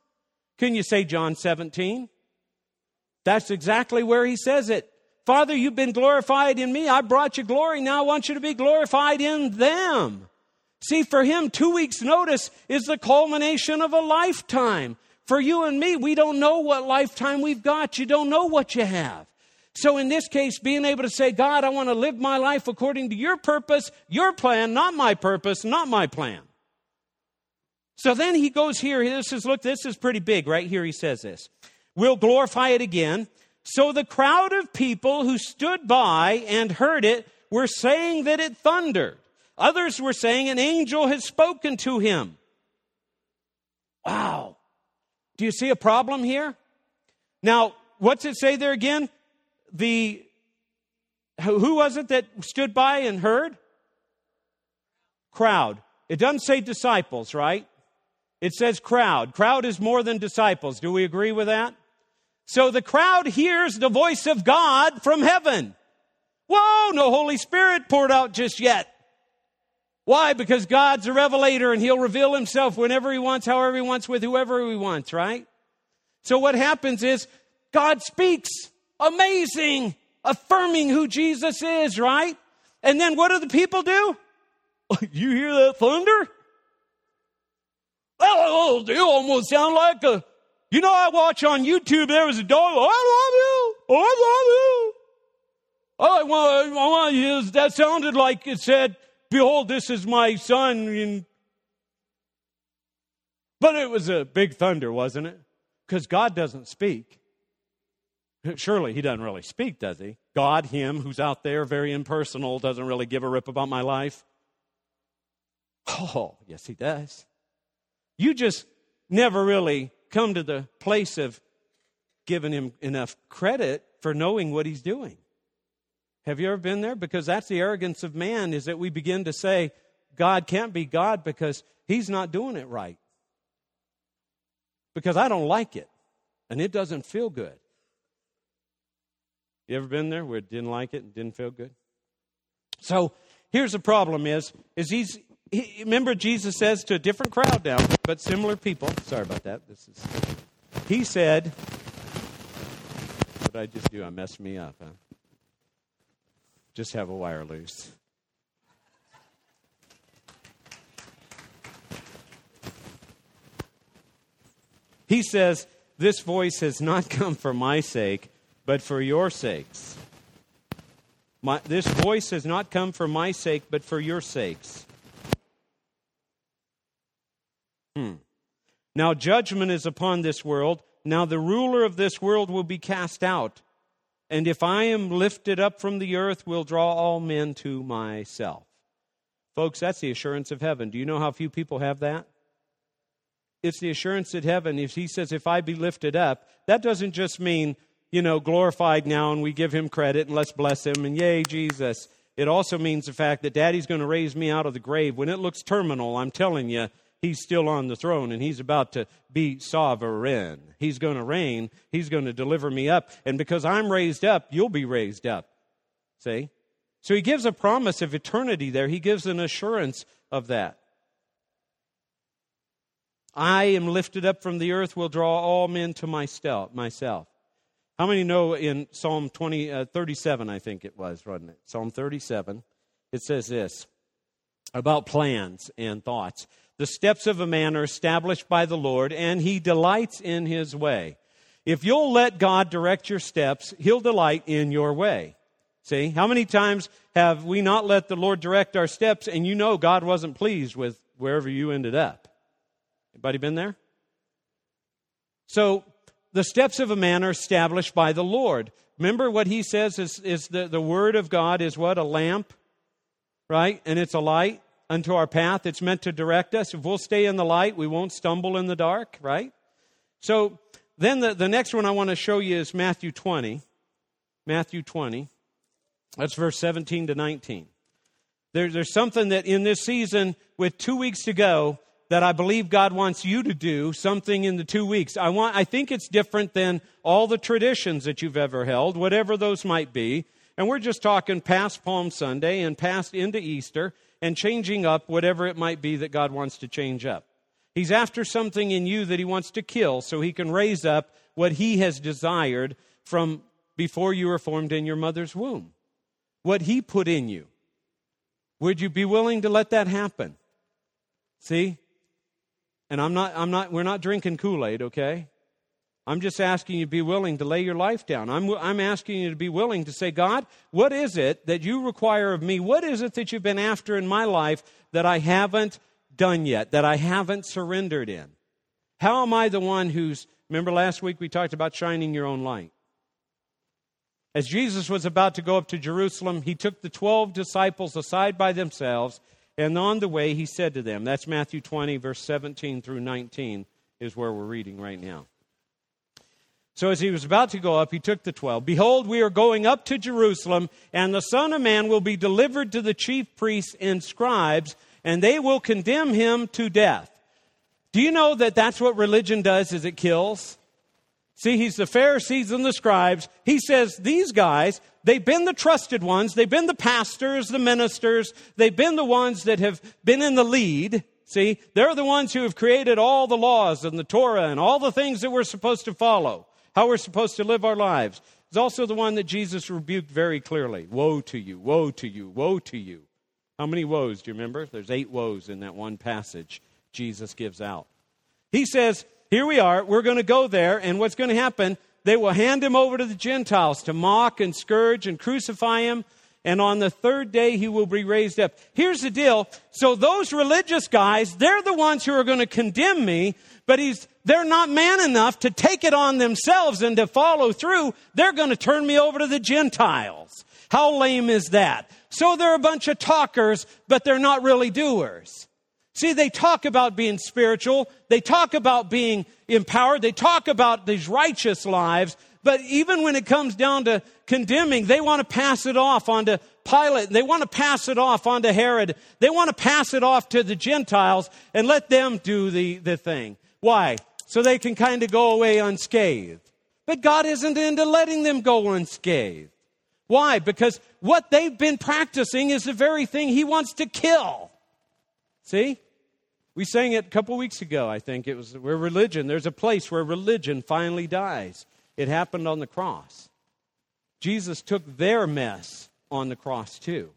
Can you say John 17? That's exactly where He says it. Father, you've been glorified in me. I brought you glory. Now I want you to be glorified in them. See, for him, two weeks' notice is the culmination of a lifetime. For you and me, we don't know what lifetime we've got. You don't know what you have. So, in this case, being able to say, God, I want to live my life according to your purpose, your plan, not my purpose, not my plan. So then he goes here. This is, look, this is pretty big right here. He says this. We'll glorify it again. So the crowd of people who stood by and heard it were saying that it thundered. Others were saying an angel has spoken to him. Wow. Do you see a problem here? Now, what's it say there again? The who was it that stood by and heard? Crowd. It doesn't say disciples, right? It says crowd. Crowd is more than disciples. Do we agree with that? So the crowd hears the voice of God from heaven. Whoa, no Holy Spirit poured out just yet. Why? Because God's a revelator and He'll reveal Himself whenever He wants, however He wants, with whoever He wants, right? So what happens is God speaks, amazing, affirming who Jesus is, right? And then what do the people do? *laughs* you hear that thunder? Oh, they almost sound like a, you know, I watch on YouTube, there was a dog, oh, I love you, oh, I love you. Oh, I want, I want you, that sounded like it said, Behold, this is my son. But it was a big thunder, wasn't it? Because God doesn't speak. Surely he doesn't really speak, does he? God, him who's out there, very impersonal, doesn't really give a rip about my life. Oh, yes, he does. You just never really come to the place of giving him enough credit for knowing what he's doing. Have you ever been there? Because that's the arrogance of man, is that we begin to say, God can't be God because he's not doing it right. Because I don't like it, and it doesn't feel good. You ever been there where it didn't like it and didn't feel good? So here's the problem is, is he's, he, remember Jesus says to a different crowd now, but similar people. Sorry about that. This is, he said, what did I just do? I messed me up, huh? Just have a wire loose. He says, This voice has not come for my sake, but for your sakes. My, this voice has not come for my sake, but for your sakes. Hmm. Now judgment is upon this world. Now the ruler of this world will be cast out. And if I am lifted up from the earth, will draw all men to myself. Folks, that's the assurance of heaven. Do you know how few people have that? It's the assurance of heaven. If he says, if I be lifted up, that doesn't just mean, you know, glorified now and we give him credit and let's bless him and yay, Jesus. It also means the fact that daddy's going to raise me out of the grave. When it looks terminal, I'm telling you, he's still on the throne and he's about to be sovereign. He's going to reign. He's going to deliver me up. And because I'm raised up, you'll be raised up. See? So he gives a promise of eternity there. He gives an assurance of that. I am lifted up from the earth, will draw all men to myself. How many know in Psalm 20, uh, 37, I think it was, wasn't it? Psalm 37, it says this about plans and thoughts. The steps of a man are established by the Lord, and he delights in his way. If you'll let God direct your steps, he'll delight in your way. See, how many times have we not let the Lord direct our steps and you know God wasn't pleased with wherever you ended up? Anybody been there? So, the steps of a man are established by the Lord. Remember what he says is, is the, the word of God is what? A lamp, right? And it's a light unto our path. It's meant to direct us. If we'll stay in the light, we won't stumble in the dark, right? So then the, the next one I want to show you is Matthew 20. Matthew 20. That's verse 17 to 19. There, there's something that in this season, with two weeks to go, that I believe God wants you to do something in the two weeks. I want, I think it's different than all the traditions that you've ever held, whatever those might be. And we're just talking past Palm Sunday and past into Easter and changing up whatever it might be that God wants to change up. He's after something in you that he wants to kill so he can raise up what he has desired from before you were formed in your mother's womb. What he put in you. Would you be willing to let that happen? See? And I'm not, I'm not, we're not drinking Kool Aid, okay? I'm just asking you to be willing to lay your life down. I'm, I'm asking you to be willing to say, God, what is it that you require of me? What is it that you've been after in my life that I haven't done yet, that I haven't surrendered in? How am I the one who's, remember last week we talked about shining your own light? As Jesus was about to go up to Jerusalem, he took the 12 disciples aside by themselves, and on the way he said to them, that's Matthew 20, verse 17 through 19, is where we're reading right now. So as he was about to go up, he took the twelve. Behold, we are going up to Jerusalem, and the Son of Man will be delivered to the chief priests and scribes, and they will condemn him to death. Do you know that that's what religion does is it kills? See, he's the Pharisees and the scribes. He says these guys, they've been the trusted ones. They've been the pastors, the ministers. They've been the ones that have been in the lead. See, they're the ones who have created all the laws and the Torah and all the things that we're supposed to follow how we're supposed to live our lives. It's also the one that Jesus rebuked very clearly. Woe to you, woe to you, woe to you. How many woes do you remember? There's eight woes in that one passage Jesus gives out. He says, Here we are, we're going to go there, and what's going to happen? They will hand him over to the Gentiles to mock and scourge and crucify him, and on the third day he will be raised up. Here's the deal. So those religious guys, they're the ones who are going to condemn me, but he's they're not man enough to take it on themselves and to follow through. They're going to turn me over to the Gentiles. How lame is that? So they're a bunch of talkers, but they're not really doers. See, they talk about being spiritual. They talk about being empowered. They talk about these righteous lives. But even when it comes down to condemning, they want to pass it off onto Pilate. They want to pass it off onto Herod. They want to pass it off to the Gentiles and let them do the, the thing. Why? so they can kind of go away unscathed. But God isn't into letting them go unscathed. Why? Because what they've been practicing is the very thing He wants to kill. See? We sang it a couple weeks ago, I think. It was where religion, there's a place where religion finally dies. It happened on the cross. Jesus took their mess on the cross too.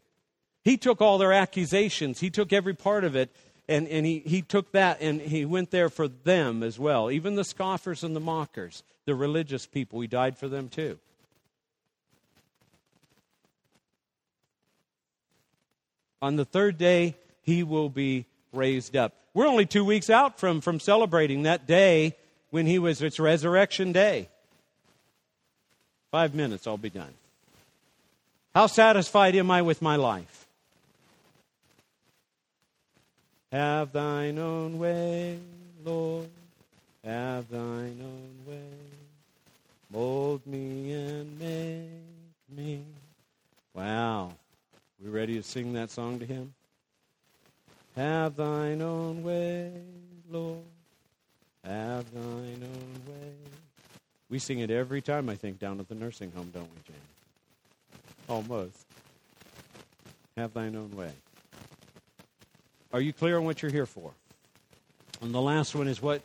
He took all their accusations, He took every part of it, and, and he, he took that and he went there for them as well. Even the scoffers and the mockers, the religious people, he died for them too. On the third day, he will be raised up. We're only two weeks out from, from celebrating that day when he was, it's resurrection day. Five minutes, I'll be done. How satisfied am I with my life? Have thine own way, Lord, have thine own way. Mold me and make me. Wow. We ready to sing that song to him? Have thine own way, Lord. Have thine own way. We sing it every time, I think, down at the nursing home, don't we, Jane? Almost. Have thine own way. Are you clear on what you're here for? And the last one is what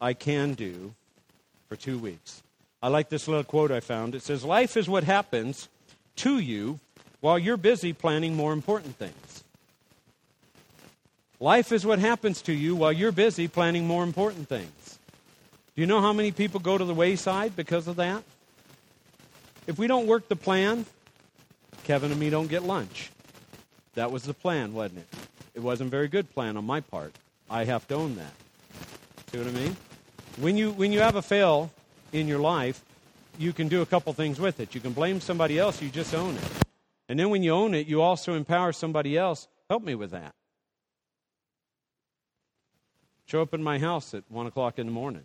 I can do for two weeks. I like this little quote I found. It says, Life is what happens to you while you're busy planning more important things. Life is what happens to you while you're busy planning more important things. Do you know how many people go to the wayside because of that? If we don't work the plan, Kevin and me don't get lunch. That was the plan, wasn't it? It wasn't a very good plan on my part. I have to own that. See what I mean? When you when you have a fail in your life, you can do a couple things with it. You can blame somebody else, you just own it. And then when you own it, you also empower somebody else. Help me with that. Show up in my house at one o'clock in the morning.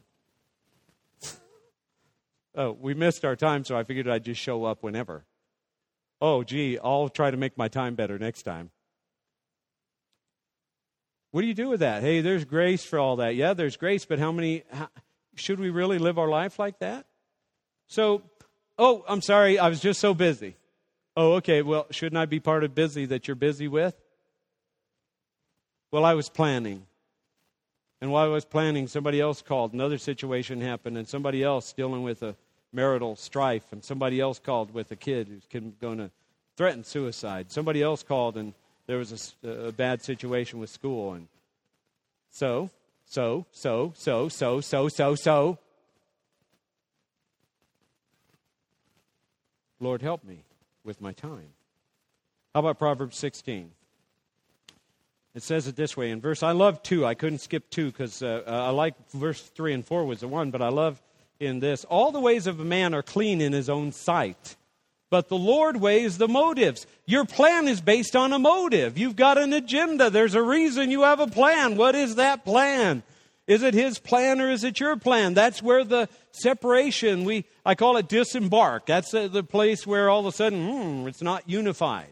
*laughs* oh, we missed our time, so I figured I'd just show up whenever. Oh, gee, I'll try to make my time better next time. What do you do with that? Hey, there's grace for all that. Yeah, there's grace, but how many, how, should we really live our life like that? So, oh, I'm sorry, I was just so busy. Oh, okay, well, shouldn't I be part of busy that you're busy with? Well, I was planning. And while I was planning, somebody else called. Another situation happened, and somebody else dealing with a marital strife, and somebody else called with a kid who's going to threaten suicide. Somebody else called, and there was a, a bad situation with school. And so, so, so, so, so, so, so, so. Lord, help me with my time. How about Proverbs 16? It says it this way in verse. I love two. I couldn't skip two because uh, uh, I like verse three and four was the one, but I love in this. All the ways of a man are clean in his own sight, but the Lord weighs the motives. Your plan is based on a motive. You've got an agenda. There's a reason you have a plan. What is that plan? Is it his plan or is it your plan? That's where the separation, we, I call it disembark. That's the, place where all of a sudden, hmm, it's not unified.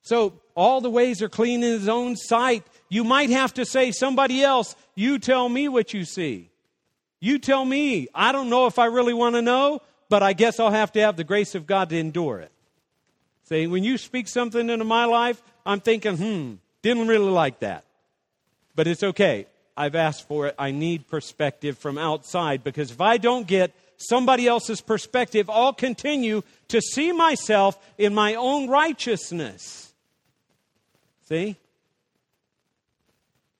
So all the ways are clean in his own sight. You might have to say, somebody else, you tell me what you see. You tell me. I don't know if I really want to know, but I guess I'll have to have the grace of God to endure it. See, when you speak something into my life, I'm thinking, hmm, didn't really like that. But it's okay. I've asked for it. I need perspective from outside because if I don't get somebody else's perspective, I'll continue to see myself in my own righteousness. See?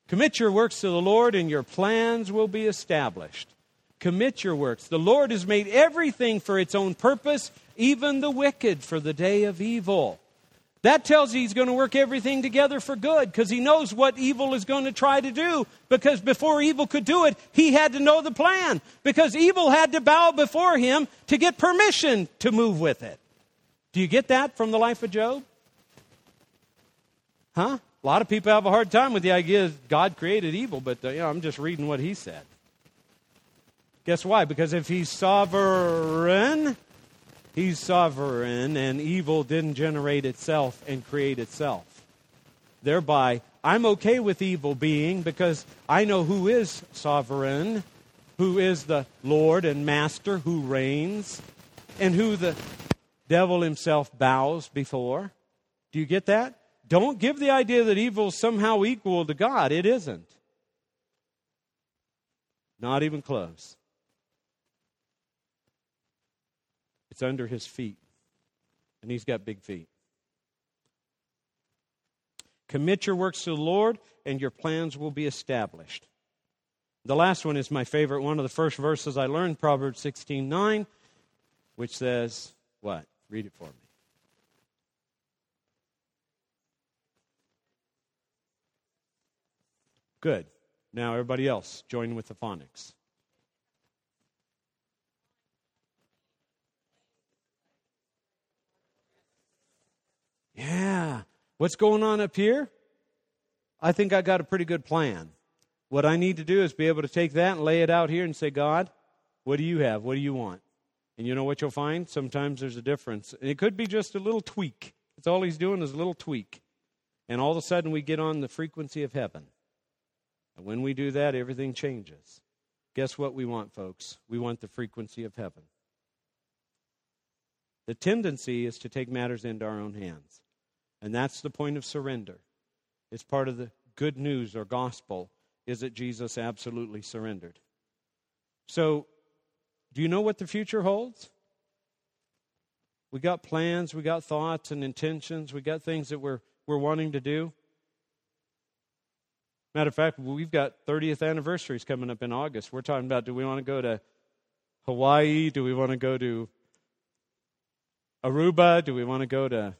Commit your works to the Lord, and your plans will be established. Commit your works. The Lord has made everything for its own purpose, even the wicked for the day of evil. That tells you he's going to work everything together for good because he knows what evil is going to try to do. Because before evil could do it, he had to know the plan. Because evil had to bow before him to get permission to move with it. Do you get that from the life of Job? Huh? A lot of people have a hard time with the idea God created evil, but uh, you know, I'm just reading what he said. Guess why? Because if he's sovereign, he's sovereign, and evil didn't generate itself and create itself. Thereby, I'm okay with evil being because I know who is sovereign, who is the Lord and Master who reigns, and who the devil himself bows before. Do you get that? Don't give the idea that evil is somehow equal to God. It isn't. Not even close. It's under his feet. And he's got big feet. Commit your works to the Lord, and your plans will be established. The last one is my favorite one of the first verses I learned, Proverbs 16 9, which says, What? Read it for me. Good. Now, everybody else, join with the phonics. Yeah. What's going on up here? I think I got a pretty good plan. What I need to do is be able to take that and lay it out here and say, God, what do you have? What do you want? And you know what you'll find? Sometimes there's a difference. And it could be just a little tweak. It's all he's doing is a little tweak. And all of a sudden we get on the frequency of heaven. And when we do that, everything changes. Guess what we want, folks? We want the frequency of heaven. The tendency is to take matters into our own hands. And that's the point of surrender. It's part of the good news or gospel is that Jesus absolutely surrendered. So Do you know what the future holds? We got plans, we got thoughts and intentions, we got things that we're, we're wanting to do. Matter of fact, we've got 30th anniversaries coming up in August. We're talking about do we want to go to Hawaii? Do we want to go to Aruba? Do we want to go to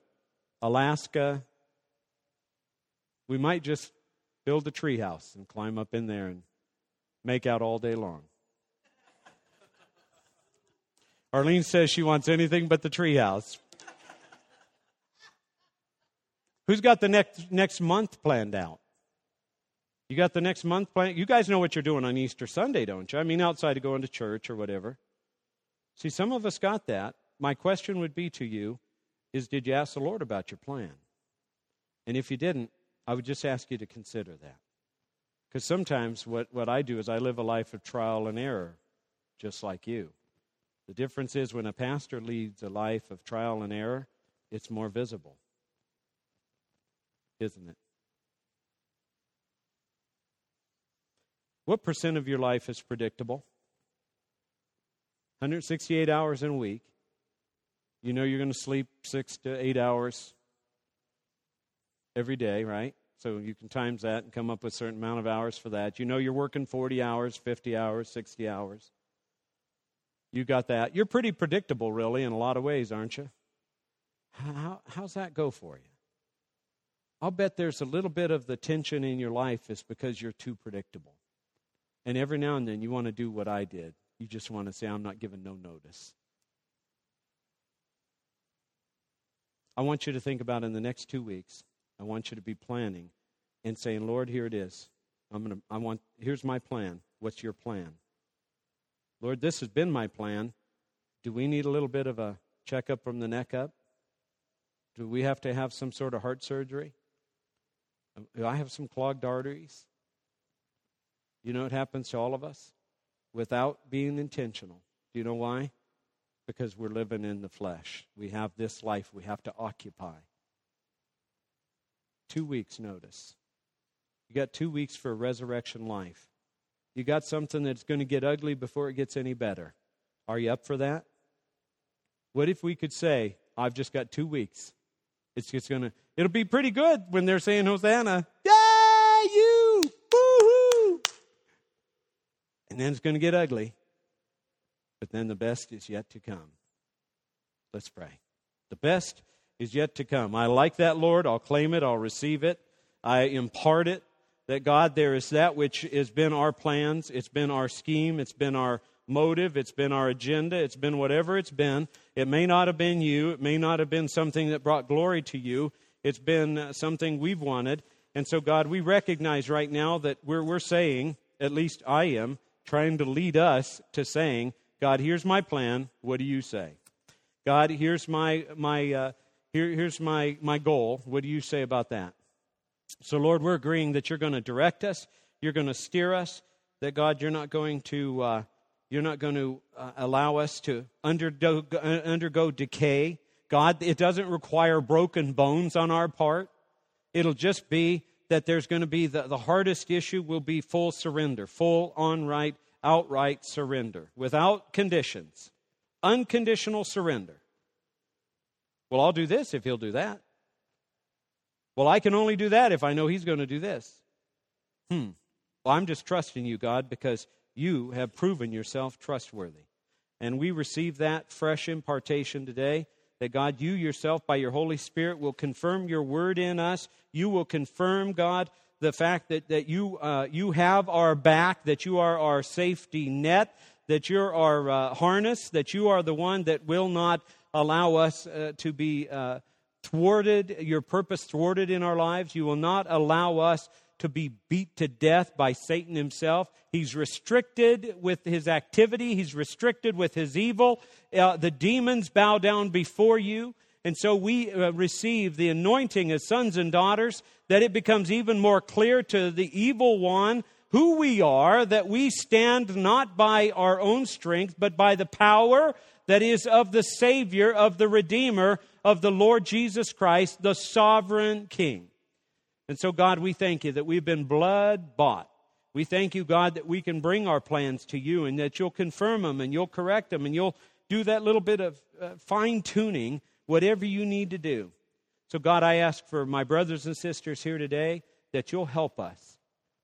Alaska? We might just build a treehouse and climb up in there and make out all day long. Arlene says she wants anything but the treehouse. Who's got the next next month planned out? You got the next month planned? You guys know what you're doing on Easter Sunday, don't you? I mean, outside of going to church or whatever. See, some of us got that. My question would be to you is did you ask the Lord about your plan? And if you didn't, I would just ask you to consider that. Because sometimes what, what I do is I live a life of trial and error, just like you. The difference is when a pastor leads a life of trial and error, it's more visible. Isn't it? What percent of your life is predictable? 168 hours in a week. You know you're going to sleep six to eight hours every day, right? So you can times that and come up with a certain amount of hours for that. You know you're working 40 hours, 50 hours, 60 hours. You got that. You're pretty predictable, really, in a lot of ways, aren't you? How, how's that go for you? I'll bet there's a little bit of the tension in your life is because you're too predictable. And every now and then you want to do what I did. You just want to say, I'm not giving no notice. I want you to think about in the next two weeks, I want you to be planning and saying, Lord, here it is. I'm gonna I want here's my plan. What's your plan? Lord, this has been my plan. Do we need a little bit of a checkup from the neck up? Do we have to have some sort of heart surgery? Do I have some clogged arteries? You know, it happens to all of us without being intentional. Do you know why? Because we're living in the flesh. We have this life we have to occupy. Two weeks' notice. You got two weeks for a resurrection life. You got something that's going to get ugly before it gets any better. Are you up for that? What if we could say, I've just got two weeks? It's just going to, it'll be pretty good when they're saying Hosanna. Yay, you! Woohoo! And then it's going to get ugly. But then the best is yet to come. Let's pray. The best is yet to come. I like that, Lord. I'll claim it. I'll receive it. I impart it that God, there is that which has been our plans, it's been our scheme, it's been our motive, it's been our agenda, it's been whatever it's been. It may not have been you, it may not have been something that brought glory to you, it's been uh, something we've wanted. And so, God, we recognize right now that we're, we're saying, at least I am, trying to lead us to saying, God, here's my plan. What do you say? God, here's my, my, uh, here, here's my, my goal. What do you say about that? So, Lord, we're agreeing that you're going to direct us, you're going to steer us, that God, you're not going to, uh, you're not going to uh, allow us to undergo, undergo decay. God, it doesn't require broken bones on our part. It'll just be that there's going to be the, the hardest issue will be full surrender, full, on right, outright surrender, without conditions, unconditional surrender. Well, I'll do this if he'll do that. Well, I can only do that if I know He's going to do this. Hmm. Well, I'm just trusting you, God, because you have proven yourself trustworthy. And we receive that fresh impartation today that God, you yourself, by your Holy Spirit, will confirm your word in us. You will confirm, God, the fact that, that you, uh, you have our back, that you are our safety net, that you're our uh, harness, that you are the one that will not allow us uh, to be uh, thwarted, your purpose thwarted in our lives. You will not allow us to be beat to death by Satan himself. He's restricted with his activity, he's restricted with his evil. Uh, the demons bow down before you. And so we uh, receive the anointing as sons and daughters that it becomes even more clear to the evil one who we are, that we stand not by our own strength, but by the power that is of the Savior, of the Redeemer, of the Lord Jesus Christ, the sovereign King. And so, God, we thank you that we've been blood bought. We thank you, God, that we can bring our plans to you and that you'll confirm them and you'll correct them and you'll do that little bit of uh, fine tuning, whatever you need to do. So, God, I ask for my brothers and sisters here today that you'll help us.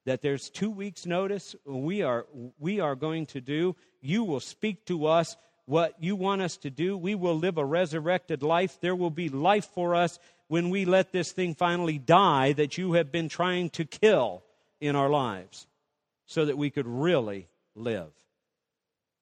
That there's two weeks' notice we are, we are going to do. You will speak to us what you want us to do. We will live a resurrected life. There will be life for us when we let this thing finally die that you have been trying to kill in our lives so that we could really live.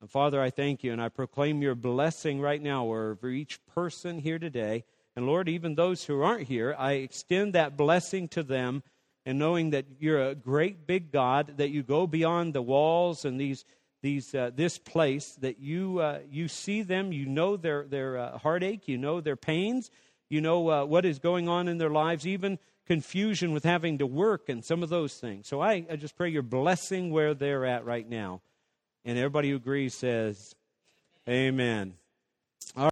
And Father, I thank you and I proclaim your blessing right now over each person here today. And Lord, even those who aren't here, I extend that blessing to them and knowing that you're a great big God, that you go beyond the walls and these these uh, this place that you uh, you see them, you know their their uh, heartache, you know their pains, you know uh, what is going on in their lives, even confusion with having to work and some of those things. So I, I just pray your blessing where they're at right now. And everybody who agrees says, Amen. All